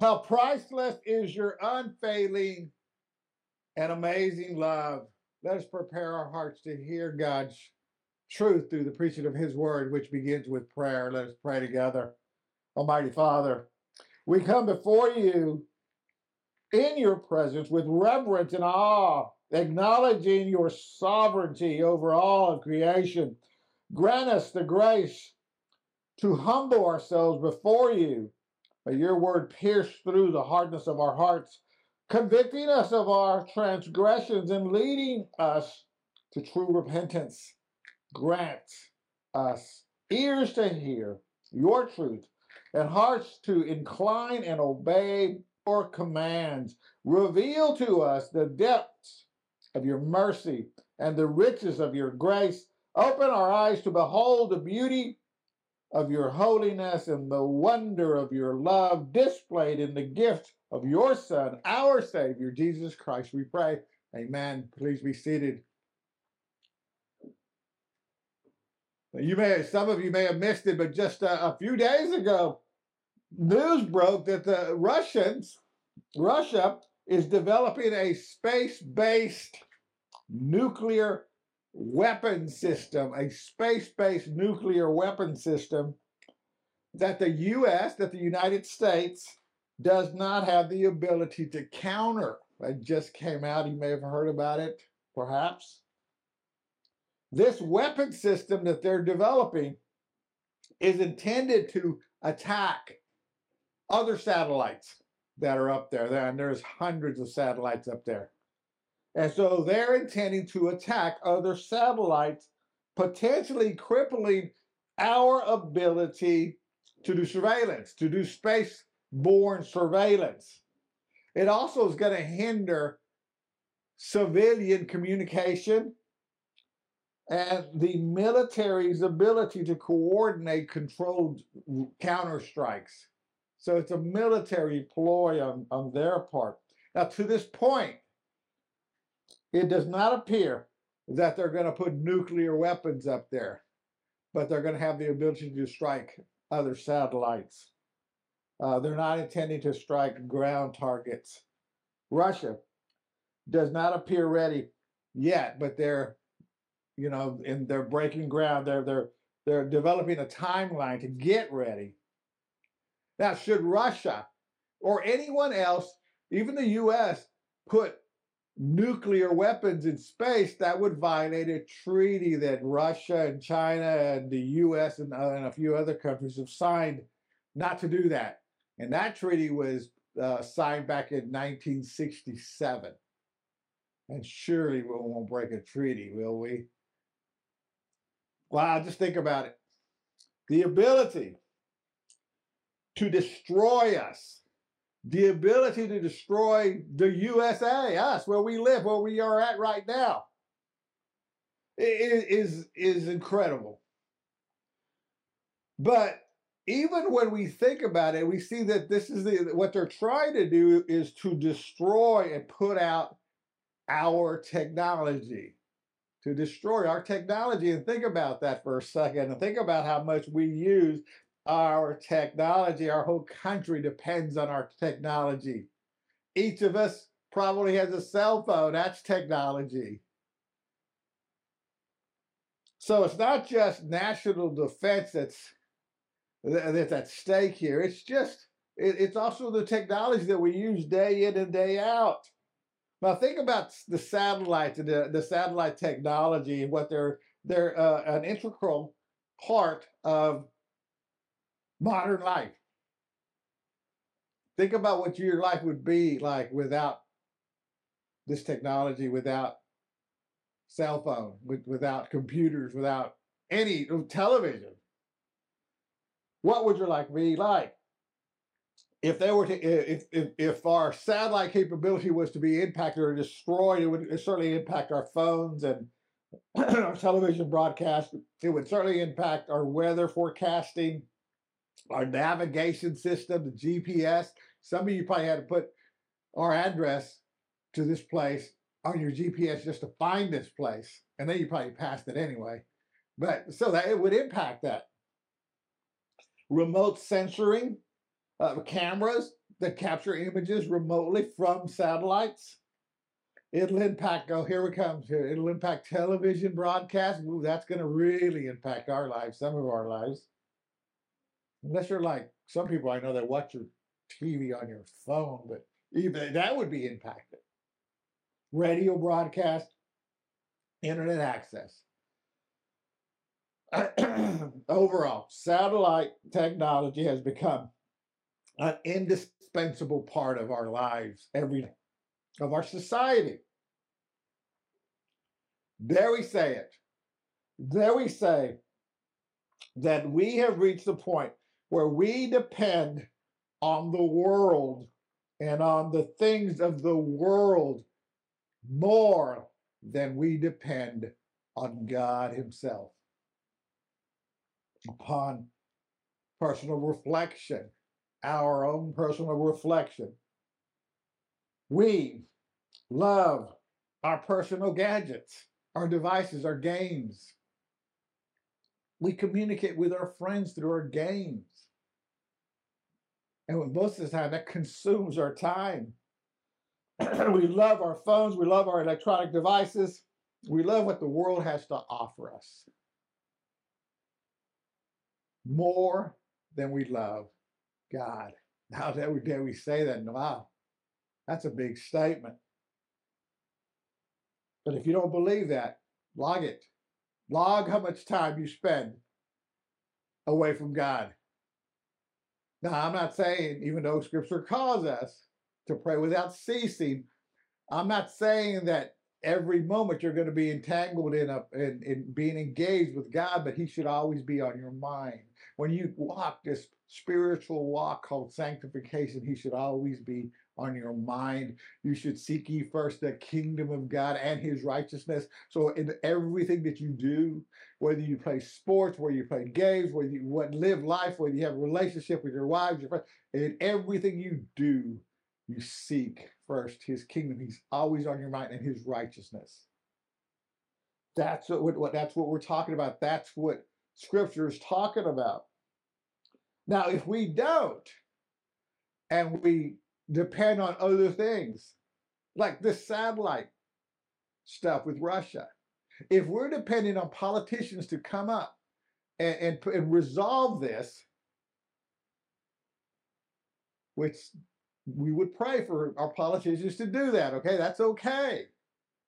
How priceless is your unfailing and amazing love. Let us prepare our hearts to hear God's truth through the preaching of His word, which begins with prayer. Let us pray together. Almighty Father, we come before you in your presence with reverence and awe, acknowledging your sovereignty over all of creation. Grant us the grace to humble ourselves before you. May your word pierce through the hardness of our hearts, convicting us of our transgressions and leading us to true repentance. Grant us ears to hear your truth and hearts to incline and obey your commands. Reveal to us the depths of your mercy and the riches of your grace. Open our eyes to behold the beauty of your holiness and the wonder of your love displayed in the gift of your Son, our Savior, Jesus Christ. We pray. Amen. Please be seated. You may, some of you may have missed it, but just a, a few days ago, news broke that the Russians, Russia, is developing a space-based nuclear weapon system, a space based nuclear weapon system that the US, that the United States does not have the ability to counter. It just came out, you may have heard about it, perhaps. This weapon system that they're developing is intended to attack other satellites that are up there. And there's hundreds of satellites up there. And so they're intending to attack other satellites, potentially crippling our ability to do surveillance, to do space borne surveillance. It also is going to hinder civilian communication and the military's ability to coordinate controlled counterstrikes. So it's a military ploy on, on their part. Now, to this point, it does not appear that they're going to put nuclear weapons up there, but they're going to have the ability to strike other satellites. Uh, they're not intending to strike ground targets. Russia does not appear ready yet, but they're, you know, in they're breaking ground. They're they're they're developing a timeline to get ready. Now, should Russia or anyone else, even the U.S., put nuclear weapons in space, that would violate a treaty that Russia and China and the US and, uh, and a few other countries have signed not to do that. And that treaty was uh, signed back in 1967. And surely we won't break a treaty, will we? Wow, just think about it. The ability to destroy us the ability to destroy the USA, us, where we live, where we are at right now, is, is incredible. But even when we think about it, we see that this is the, what they're trying to do is to destroy and put out our technology, to destroy our technology. And think about that for a second and think about how much we use our technology. Our whole country depends on our technology. Each of us probably has a cell phone. That's technology. So it's not just national defense that's that's at stake here. It's just it, it's also the technology that we use day in and day out. Now think about the satellites and the, the satellite technology and what they're they're uh, an integral part of modern life. Think about what your life would be like without this technology, without cell phone, with, without computers, without any television. What would your life be like? If they were to, if, if, if our satellite capability was to be impacted or destroyed, it would certainly impact our phones and our television broadcast. It would certainly impact our weather forecasting, our navigation system, the GPS. Some of you probably had to put our address to this place on your GPS just to find this place. And then you probably passed it anyway. But so that it would impact that. Remote censoring, uh, cameras that capture images remotely from satellites. It'll impact, oh, here it comes. Here. It'll impact television broadcast. Ooh, that's going to really impact our lives, some of our lives. Unless you're like some people I know that watch your TV on your phone, but even that would be impacted. Radio broadcast, internet access. Overall, satellite technology has become an indispensable part of our lives every day, of our society. There we say it. There we say that we have reached the point where we depend on the world and on the things of the world more than we depend on God Himself. Upon personal reflection, our own personal reflection. We love our personal gadgets, our devices, our games. We communicate with our friends through our games. And most of the time, that consumes our time. we love our phones, we love our electronic devices, we love what the world has to offer us more than we love God. How dare we, dare we say that? Wow, that's a big statement. But if you don't believe that, log it. Log how much time you spend away from God. Now, I'm not saying, even though Scripture calls us to pray without ceasing, I'm not saying that every moment you're going to be entangled in, a, in, in being engaged with God, but He should always be on your mind. When you walk this spiritual walk called sanctification, He should always be on your mind. You should seek ye first the kingdom of God and his righteousness. So in everything that you do, whether you play sports, whether you play games, whether you what, live life, whether you have a relationship with your wives, your friends, in everything you do, you seek first his kingdom. He's always on your mind and his righteousness. That's what, what that's what we're talking about. That's what scripture is talking about. Now, if we don't, and we depend on other things, like this satellite stuff with Russia. If we're depending on politicians to come up and, and, and resolve this, which we would pray for our politicians to do that, okay? That's okay.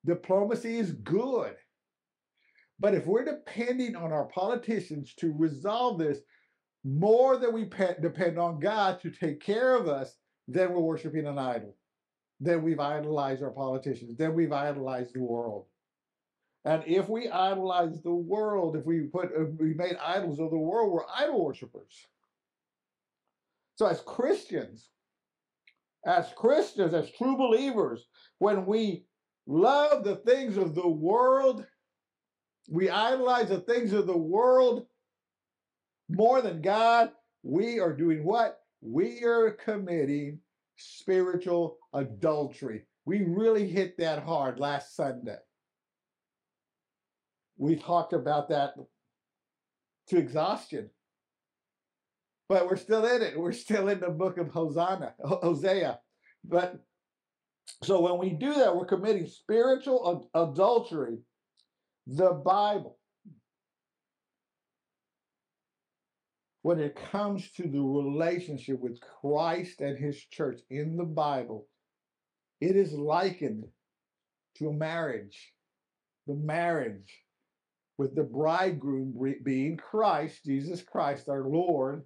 Diplomacy is good. But if we're depending on our politicians to resolve this more than we depend on God to take care of us, then we're worshiping an idol. Then we've idolized our politicians. Then we've idolized the world. And if we idolize the world, if we put if we made idols of the world, we're idol worshippers. So as Christians, as Christians, as true believers, when we love the things of the world, we idolize the things of the world more than God, we are doing what? We are committing spiritual adultery. We really hit that hard last Sunday. We talked about that to exhaustion. But we're still in it. We're still in the book of Hosanna, Hosea. But so when we do that, we're committing spiritual adultery. The Bible when it comes to the relationship with Christ and his church in the Bible, it is likened to a marriage. The marriage with the bridegroom being Christ, Jesus Christ, our Lord,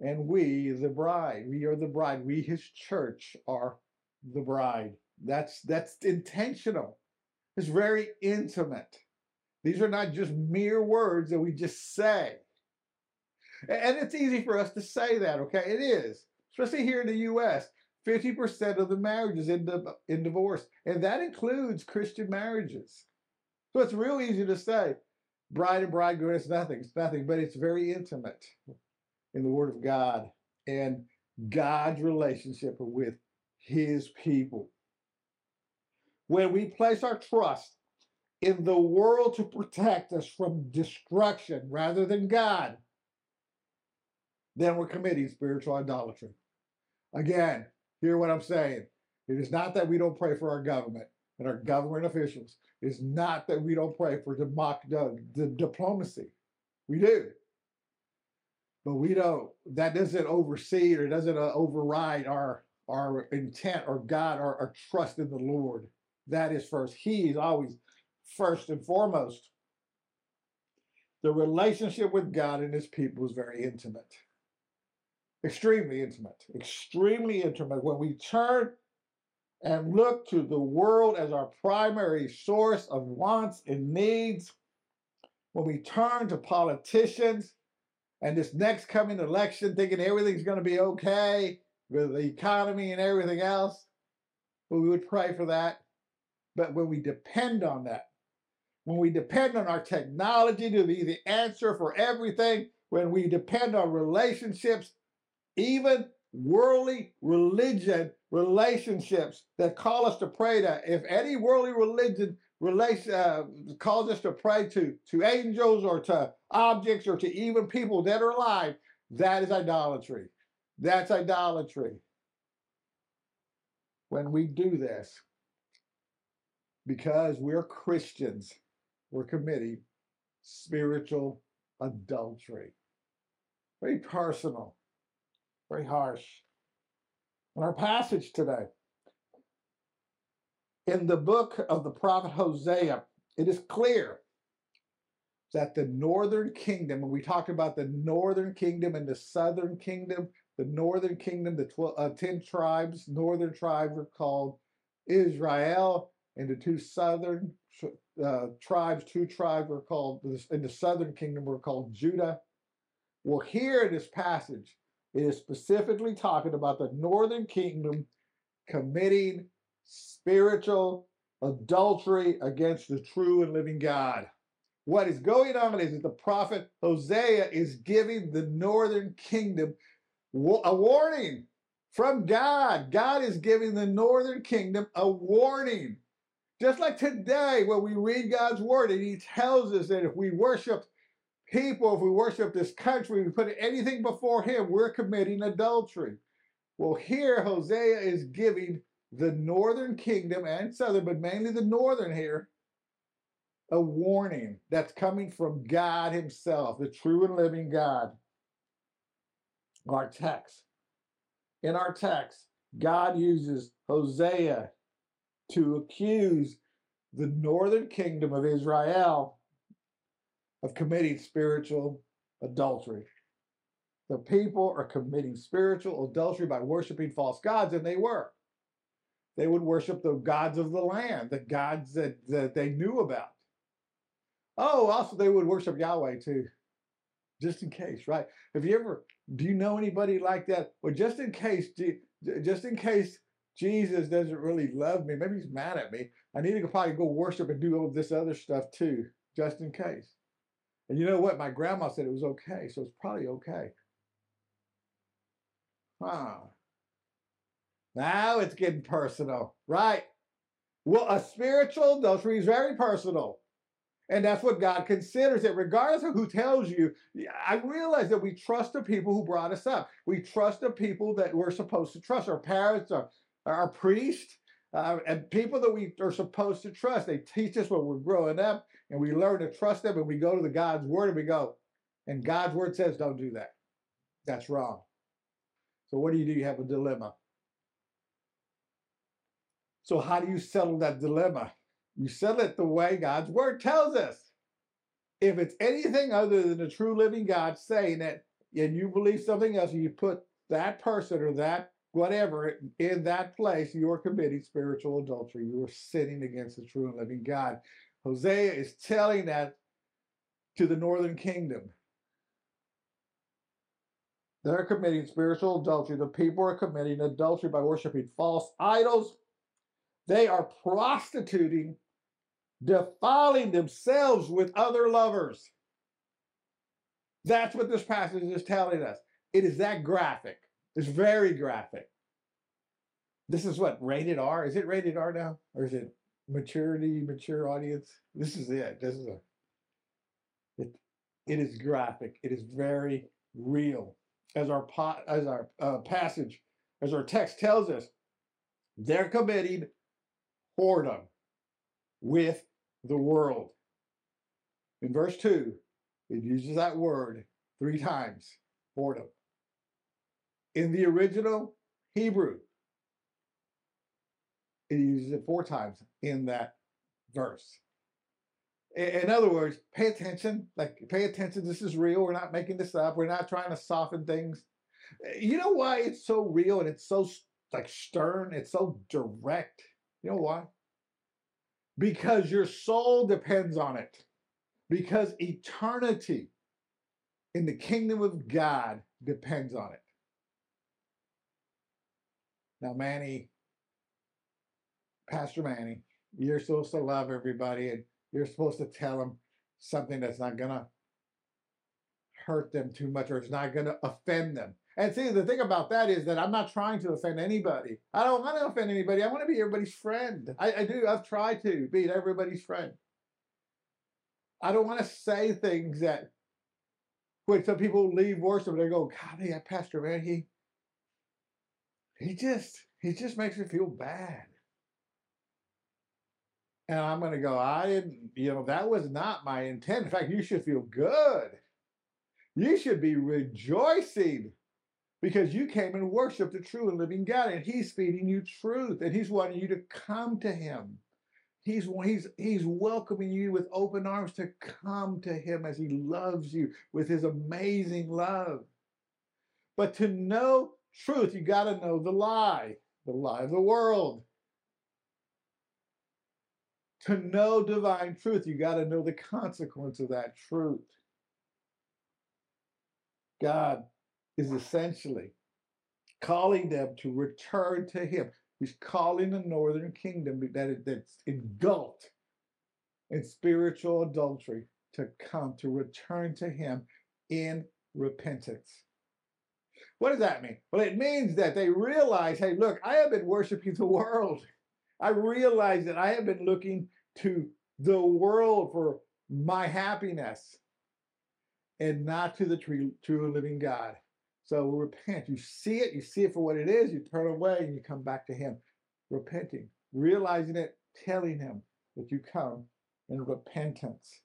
and we, the bride. We are the bride. We, his church, are the bride. That's that's intentional. It's very intimate. These are not just mere words that we just say. And it's easy for us to say that, okay? It is, especially here in the U.S. 50% of the marriages end in, in divorce, and that includes Christian marriages. So it's real easy to say, bride and bridegroom, it's nothing, it's nothing, but it's very intimate in the Word of God and God's relationship with His people. When we place our trust in the world to protect us from destruction rather than God, then we're committing spiritual idolatry. Again, hear what I'm saying. It is not that we don't pray for our government and our government officials. It's not that we don't pray for democ- the, the diplomacy. We do. But we don't, that doesn't oversee or doesn't uh, override our, our intent or God, our, our trust in the Lord. That is first. He is always first and foremost. The relationship with God and his people is very intimate. Extremely intimate. Extremely intimate. When we turn and look to the world as our primary source of wants and needs, when we turn to politicians and this next coming election thinking everything's going to be okay with the economy and everything else, well, we would pray for that. But when we depend on that, when we depend on our technology to be the answer for everything, when we depend on relationships, even worldly religion relationships that call us to pray to, if any worldly religion relation, uh, calls us to pray to, to angels or to objects or to even people that are alive, that is idolatry. That's idolatry. When we do this, because we're Christians, we're committing spiritual adultery. Very personal, very harsh. In our passage today, in the book of the prophet Hosea, it is clear that the northern kingdom, when we talked about the northern kingdom and the southern kingdom, the northern kingdom, the 12, uh, 10 tribes, northern tribes are called Israel, and the two southern uh, tribes, two tribes were called, in the southern kingdom were called Judah. Well, here in this passage, it is specifically talking about the northern kingdom committing spiritual adultery against the true and living God. What is going on is that the prophet Hosea is giving the northern kingdom a warning from God. God is giving the northern kingdom a warning. Just like today, when we read God's word and he tells us that if we worship people, if we worship this country, we put anything before him, we're committing adultery. Well, here Hosea is giving the northern kingdom and southern, but mainly the northern here, a warning that's coming from God Himself, the true and living God. Our text. In our text, God uses Hosea to accuse the northern kingdom of Israel of committing spiritual adultery. The people are committing spiritual adultery by worshiping false gods, and they were. They would worship the gods of the land, the gods that, that they knew about. Oh, also they would worship Yahweh too, just in case, right? Have you ever, do you know anybody like that? Well, just in case, just in case Jesus doesn't really love me, maybe he's mad at me. I need to probably go worship and do all this other stuff too, just in case. And you know what? My grandma said it was okay, so it's probably okay. Huh. Now it's getting personal, right? Well, a spiritual adultery is very personal. And that's what God considers it, regardless of who tells you. I realize that we trust the people who brought us up. We trust the people that we're supposed to trust, our parents, our, our priests, uh, and people that we are supposed to trust. They teach us when we're growing up, and we learn to trust them, and we go to the God's word and we go, and God's word says, don't do that. That's wrong. So what do you do? You have a dilemma. So, how do you settle that dilemma? You settle it the way God's word tells us. If it's anything other than the true living God saying it, and you believe something else, and you put that person or that whatever in that place, you are committing spiritual adultery. You are sinning against the true and living God. Hosea is telling that to the northern kingdom. They're committing spiritual adultery. The people are committing adultery by worshiping false idols. They are prostituting, defiling themselves with other lovers. That's what this passage is telling us. It is that graphic. It's very graphic. This is what rated R. Is it rated R now, or is it maturity, mature audience? This is it. This is a. It, it is graphic. It is very real, as our pot, as our uh, passage, as our text tells us. They're committing whoredom with the world. In verse two, it uses that word three times. Whoredom. In the original Hebrew, it uses it four times in that verse. In other words, pay attention. Like, pay attention. This is real. We're not making this up. We're not trying to soften things. Eh, you know why it's so real and it's so like stern? It's so direct. You know why? Because your soul depends on it. Because eternity in the kingdom of God depends on it. Now, Manny, Pastor Manny, you're supposed to love everybody and you're supposed to tell them something that's not going to hurt them too much or it's not going to offend them. And see, the thing about that is that I'm not trying to offend anybody. I don't want to offend anybody. I want to be everybody's friend. I, I do. I've tried to be everybody's friend. I don't want to say things that when some people leave worship, they go, God, yeah, Pastor man, he he just he just makes me feel bad. And I'm going to go, I didn't, you know, that was not my intent. In fact, you should feel good. You should be rejoicing because you came and worshiped the true and living God, and He's feeding you truth, and He's wanting you to come to Him. He's, he's, he's welcoming you with open arms to come to Him as He loves you with His amazing love. But to know truth, you got to know the lie, the lie of the world. To know divine truth, you got to know the consequence of that truth. God is essentially calling them to return to Him. He's calling the northern kingdom that that's engulfed in spiritual adultery to come to return to Him in repentance. What does that mean? Well, it means that they realize, hey, look, I have been worshiping the world. I realize that I have been looking to the world for my happiness and not to the true, true living God. So repent. You see it, you see it for what it is, you turn away and you come back to Him, repenting, realizing it, telling Him that you come in repentance.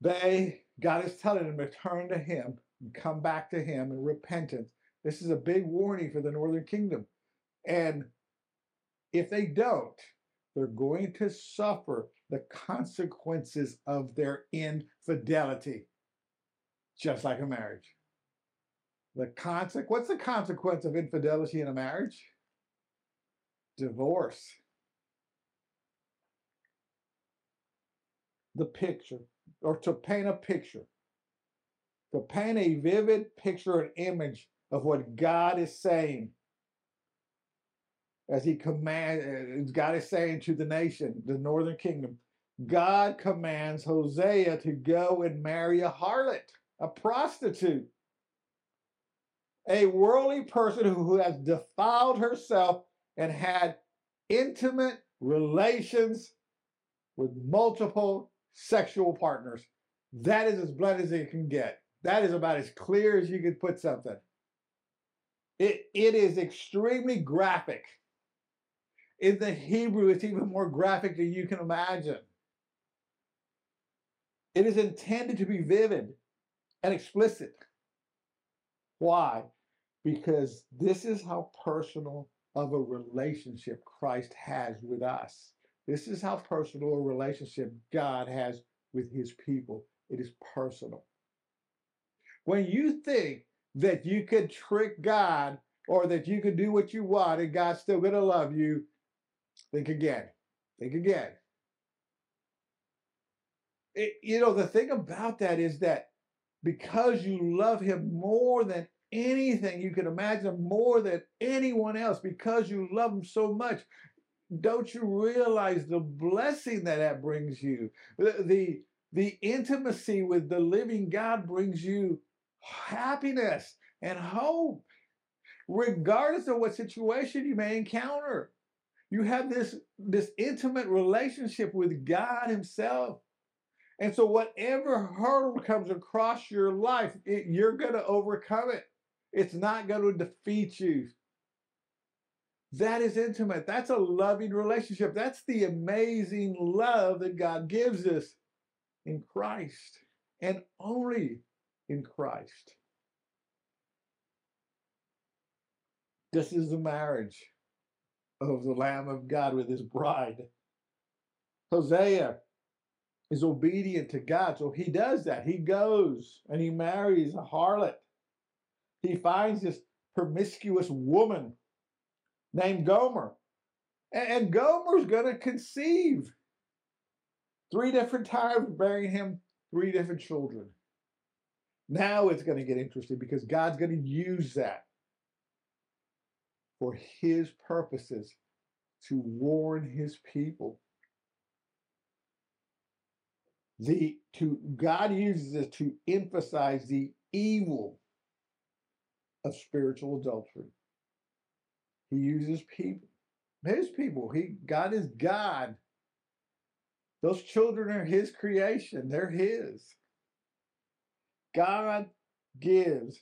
They, God is telling them to turn to Him and come back to Him in repentance. This is a big warning for the northern kingdom. And if they don't, they're going to suffer the consequences of their infidelity, just like a marriage. The consequence, what's the consequence of infidelity in a marriage? Divorce. The picture, or to paint a picture, paint a vivid picture, an image of what God is saying as he commands, God is saying to the nation, the northern kingdom, God commands Hosea to go and marry a harlot, a prostitute, a worldly person who has defiled herself and had intimate relations with multiple sexual partners. That is as blunt as it can get. That is about as clear as you could put something. It, it is extremely graphic. In the Hebrew, it's even more graphic than you can imagine. It is intended to be vivid and explicit. Why? Because this is how personal of a relationship Christ has with us. This is how personal a relationship God has with his people. It is personal. When you think that you could trick God or that you could do what you want and God's still going to love you, Think again. Think again. It, you know, the thing about that is that because you love him more than anything you can imagine, more than anyone else, because you love him so much, don't you realize the blessing that that brings you? The, the, the intimacy with the living God brings you happiness and hope, regardless of what situation you may encounter. You have this, this intimate relationship with God Himself. And so, whatever hurdle comes across your life, it, you're going to overcome it. It's not going to defeat you. That is intimate. That's a loving relationship. That's the amazing love that God gives us in Christ and only in Christ. This is the marriage of the Lamb of God with his bride. Hosea is obedient to God, so he does that. He goes and he marries a harlot. He finds this promiscuous woman named Gomer. And Gomer's going to conceive three different times, bearing him three different children. Now it's going to get interesting because God's going to use that for his purposes to warn his people. The to God uses it to emphasize the evil of spiritual adultery. He uses people, his people. He God is God. Those children are his creation, they're his. God gives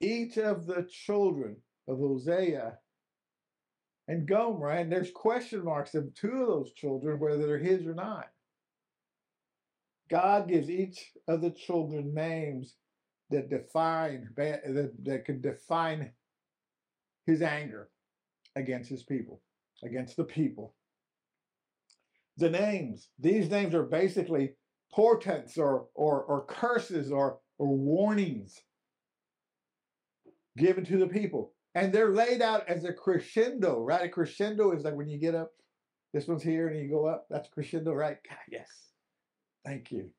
each of the children of Hosea and Gomer, and there's question marks of two of those children, whether they're his or not. God gives each of the children names that define that, that can define his anger against his people, against the people. The names, these names are basically portents or or, or curses or, or warnings given to the people. And they're laid out as a crescendo, right? A crescendo is like when you get up, this one's here and you go up. That's crescendo, right? God, yes. Thank you.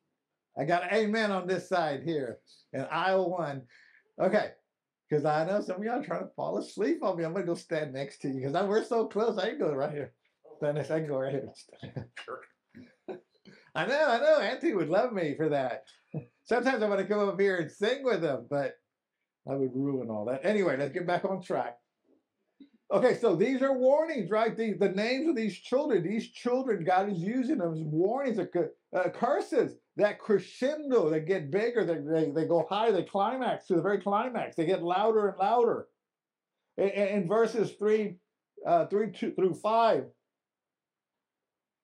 I got an amen on this side here in aisle one. Okay. Because I know some of y'all are trying to fall asleep on me. I'm going to go stand next to you because we're so close. I can go right here. Stand next, I can go right here. I know, I know. Auntie would love me for that. Sometimes I want to come up here and sing with them, but I would ruin all that. Anyway, let's get back on track. Okay, so these are warnings, right? The, names of these children, these children, God is using them as warnings, uh, curses, that crescendo, they get bigger, they, they, go higher, they climax to the very climax, they get louder and louder. In, in verses 3, uh, 3 two, through 5,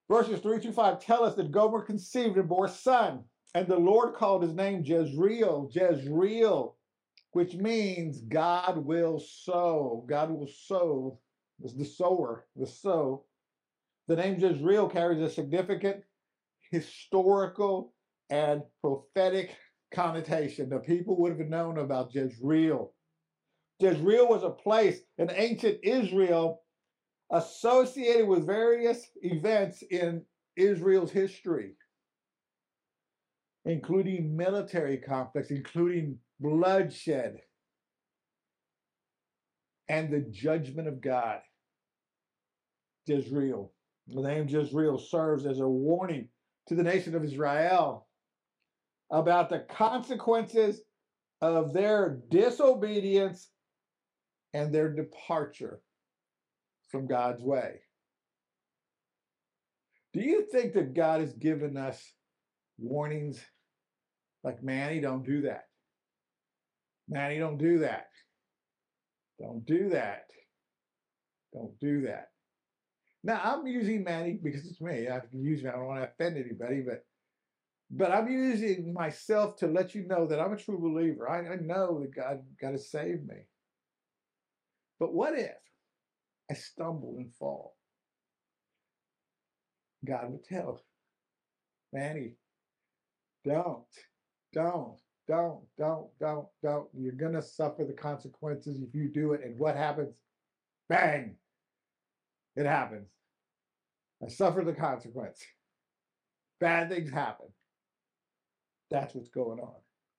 verses 3 to 5 tell us that Gomer conceived and bore a son, and the Lord called his name Jezreel, Jezreel, which means God will sow. God will sow. Is the sower, the sow. The name Jezreel carries a significant historical and prophetic connotation. The people would have known about Jezreel. Jezreel was a place in ancient Israel associated with various events in Israel's history, including military conflicts, including bloodshed, and the judgment of God. Jezreel. The name Jezreel serves as a warning to the nation of Israel about the consequences of their disobedience and their departure from God's way. Do you think that God has given us warnings like, Manny, don't do that? Manny, don't do that. Don't do that. Don't do that. Now I'm using Manny because it's me. I can use I don't want to offend anybody, but but I'm using myself to let you know that I'm a true believer. I, I know that God got to save me. But what if I stumble and fall? God would tell Manny, don't, don't, don't, don't, don't, don't. You're going to suffer the consequences if you do it. And what happens? Bang! It happens. I suffer the consequence. Bad things happen. That's what's going on.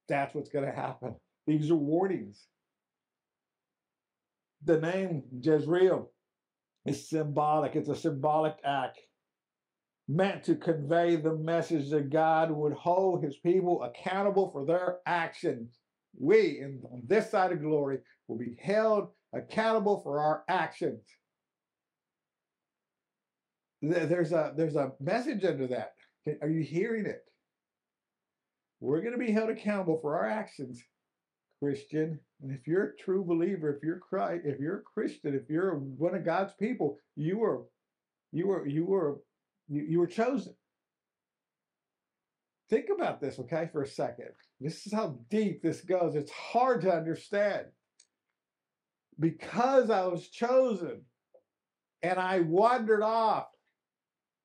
That's what's going to happen. These are warnings. The name Jezreel is symbolic, it's a symbolic act meant to convey the message that God would hold his people accountable for their actions. We, in, on this side of glory, will be held accountable for our actions. There's a there's a message under that. Are you hearing it? We're going to be held accountable for our actions, Christian. And if you're a true believer, if you're Christ, if you're a Christian, if you're one of God's people, you are you were you were you, you were chosen. Think about this, okay, for a second. This is how deep this goes. It's hard to understand. Because I was chosen and I wandered off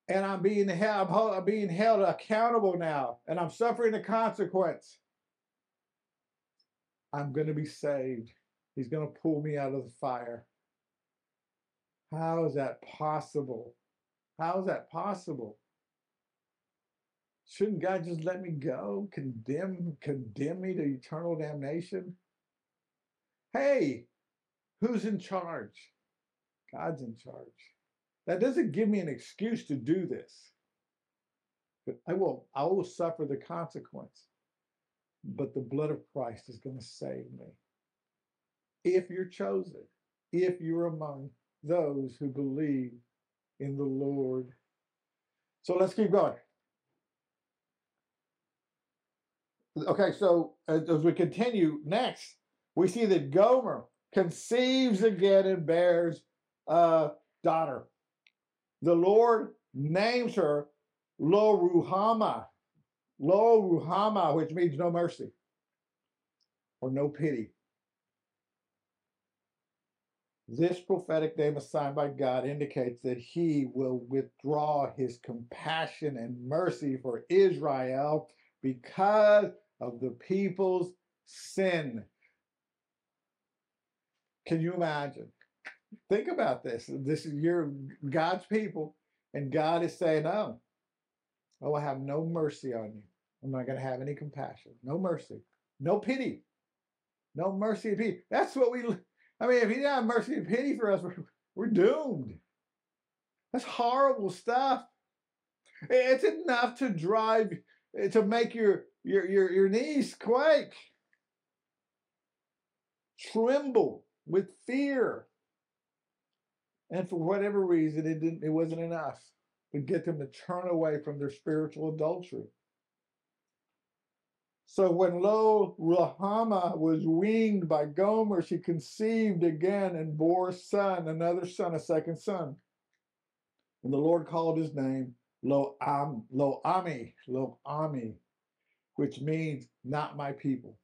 and I'm being I'm being held accountable now, and I'm suffering the consequence. I'm going to be saved. He's going to pull me out of the fire. How is that possible? How is that possible? Shouldn't God just let me go, condemn, condemn me to eternal damnation? Hey, who's in charge? God's in charge. That doesn't give me an excuse to do this. But I will, I will suffer the consequence. But the blood of Christ is going to save me. If you're chosen, if you're among those who believe in the Lord. So let's keep going. Okay, so as, we continue, next, we see that Gomer conceives again and bears a daughter the Lord names her Lo Ruhama, Lo Ruhama, which means no mercy or no pity. This prophetic name assigned by God indicates that he will withdraw his compassion and mercy for Israel because of the people's sin. Can you imagine? Think about this. This is your God's people, and God is saying, "Oh, oh I will have no mercy on you. I'm not going to have any compassion, no mercy, no pity, no mercy pity." That's what we. I mean, if He didn't have mercy and pity for us, we're, we're doomed. That's horrible stuff. It's enough to drive eh, to make your your your, your knees quake, tremble with fear. And for whatever reason, it didn't it wasn't enough to get them to turn away from their spiritual adultery. So when Lo Ruhamah was weaned by Gomer, she conceived again and bore a son, another son, a second son. And the Lord called his name Lo Am Lo Ami, Lo Ami, which means not my people.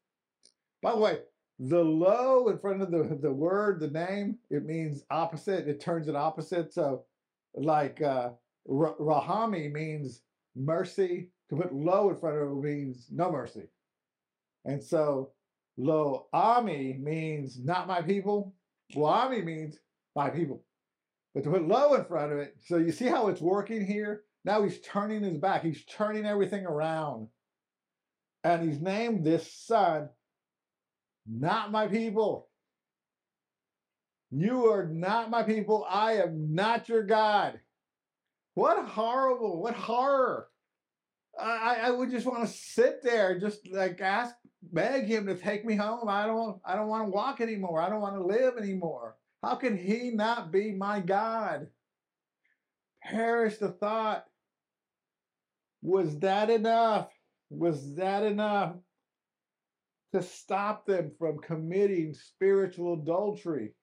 By the way, the lo in front of the, the word, the name, it means opposite. It turns it opposite. So, like uh, Rahami means mercy. To put low in front of it means no mercy. And so, Lo Ami means not my people. Lo means my people. But to put low in front of it, so you see how it's working here? Now he's turning his back, he's turning everything around. And he's named this son not my people. You are not my people. I am not your God. What horrible, what horror. I, I would just want to sit there, just like ask, beg him to take me home. I don't, I don't want to walk anymore. I don't want to live anymore. How can he not be my God? Perish the thought. Was that enough? Was that enough? to stop them from committing spiritual adultery.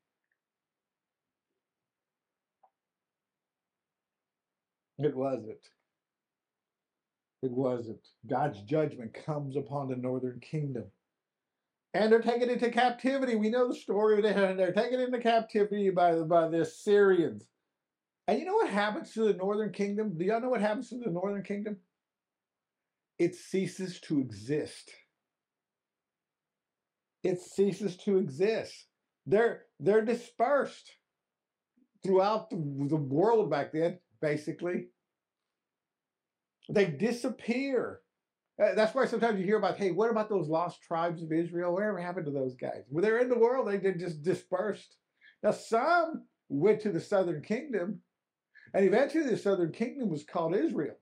It wasn't. It wasn't. God's judgment comes upon the northern kingdom. And they're taken into captivity. We know the story. They're taken into captivity by, by the Assyrians. And you know what happens to the northern kingdom? Do y'all know what happens to the northern kingdom? It ceases to exist it ceases to exist. They're they're dispersed throughout the, the world back then, basically. They disappear. Uh, That's why sometimes you hear about, hey, what about those lost tribes of Israel? Whatever happened to those guys? Well, they're in the world, they did just dispersed. Now, some went to the southern kingdom, and eventually the southern kingdom was called Israel.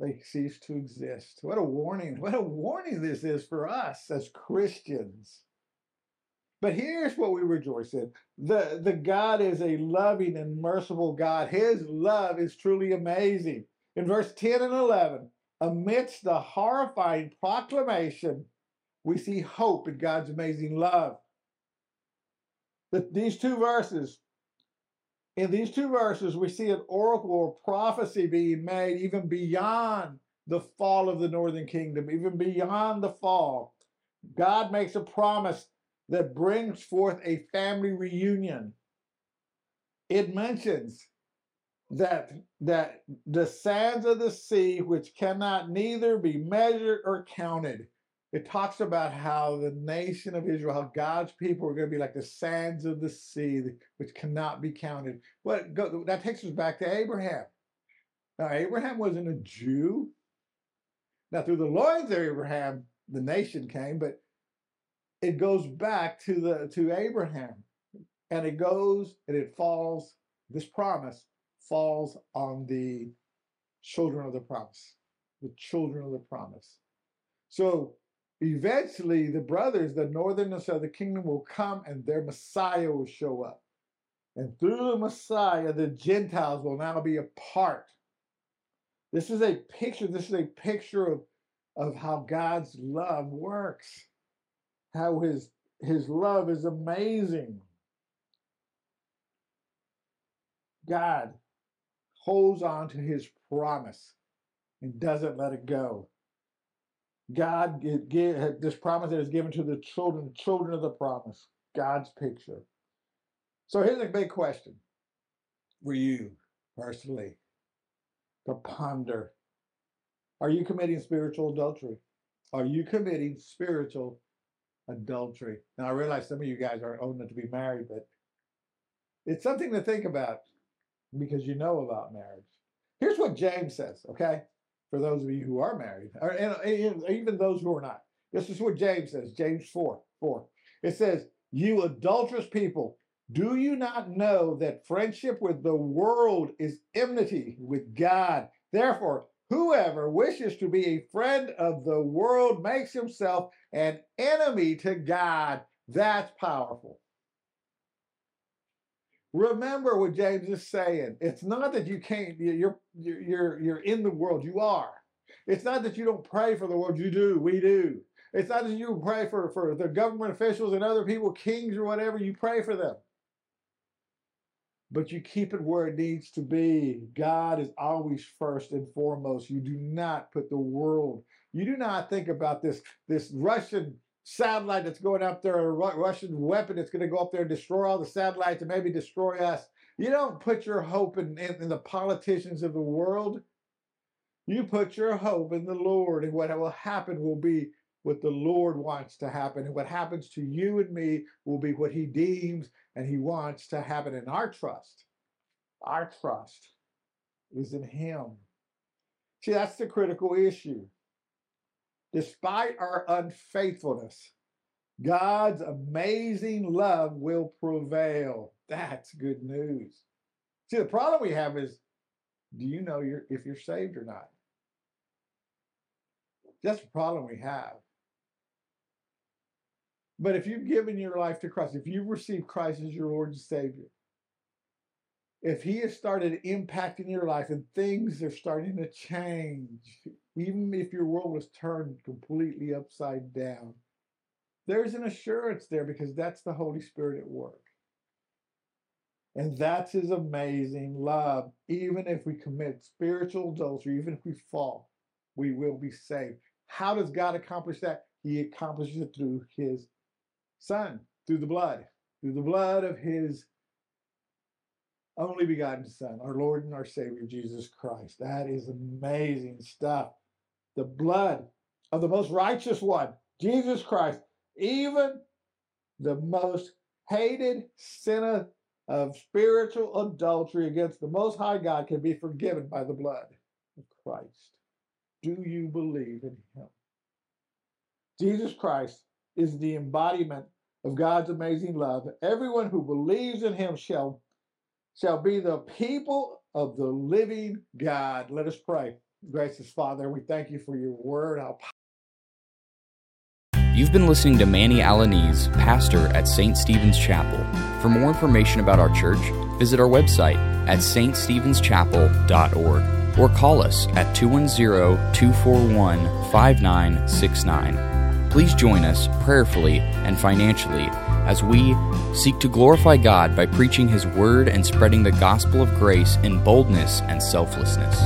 They ceased to exist. What a warning. What a warning this is for us as Christians. But here's what we rejoice in. The, the God is a loving and merciful God. His love is truly amazing. In verse 10 and 11, amidst the horrifying proclamation, we see hope in God's amazing love. That these two verses, in these two verses, we see an oracle or prophecy being made even beyond the fall of the northern kingdom, even beyond the fall. God makes a promise that brings forth a family reunion. It mentions that that the sands of the sea which cannot neither be measured or counted it talks about how the nation of israel how god's people are going to be like the sands of the sea which cannot be counted. What go, that takes us back to abraham. Now abraham wasn't a jew. Now through the loins of abraham the nation came but it goes back to the to abraham and it goes and it falls this promise falls on the children of the promise, the children of the promise. So eventually, the brothers, the northern of the kingdom, will come and their Messiah will show up. And through the Messiah, the Gentiles will now be a part. This is a picture, this is a picture of, of how God's love works, how his, his love is amazing. God holds on to his promise and doesn't let it go. God this promise that is given to the children, children of the promise, God's picture. So here's a big question for you personally to ponder. Are you committing spiritual adultery? Are you committing spiritual adultery? Now I realize some of you guys aren't old enough to be married, but it's something to think about because you know about marriage. Here's what James says, okay? For those of you who are married, or, and, and even those who are not. This is what James says, James 4 4. It says, You adulterous people, do you not know that friendship with the world is enmity with God? Therefore, whoever wishes to be a friend of the world makes himself an enemy to God. That's powerful. Remember what James is saying. It's not that you can't, you're, you're, you're in the world, you are. It's not that you don't pray for the world, you do, we do. It's not that you pray for, for the government officials and other people, kings or whatever, you pray for them. But you keep it where it needs to be. God is always first and foremost. You do not put the world, you do not think about this, this Russian satellite that's going up there, a Russian weapon that's going to go up there and destroy all the satellites and maybe destroy us. You don't put your hope in, in, in, the politicians of the world. You put your hope in the Lord, and what will happen will be what the Lord wants to happen. And what happens to you and me will be what He deems and He wants to happen. And our trust, our trust is in Him. See, that's the critical issue. Despite our unfaithfulness, God's amazing love will prevail. That's good news. See, the problem we have is do you know you're, if you're saved or not? That's the problem we have. But if you've given your life to Christ, if you've received Christ as your Lord and Savior, if He has started impacting your life and things are starting to change, even if your world was turned completely upside down, there's an assurance there because that's the Holy Spirit at work. And that's his amazing love. Even if we commit spiritual adultery, even if we fall, we will be saved. How does God accomplish that? He accomplishes it through his son, through the blood, through the blood of his only begotten Son, our Lord and our Savior, Jesus Christ. That is amazing stuff. The blood of the most righteous one, Jesus Christ, even the most hated sinner of spiritual adultery against the Most High God can be forgiven by the blood of Christ. Do you believe in him? Jesus Christ is the embodiment of God's amazing love. Everyone who believes in him shall, shall be the people of the living God. Let us pray. Gracious Father, we thank you for your word. How You've been listening to Manny Alaniz, pastor at St. Stephen's Chapel. For more information about our church, visit our website at ststephenschapel.org or call us at 210-241-5969. Please join us prayerfully and financially as we seek to glorify God by preaching his word and spreading the gospel of grace in boldness and selflessness.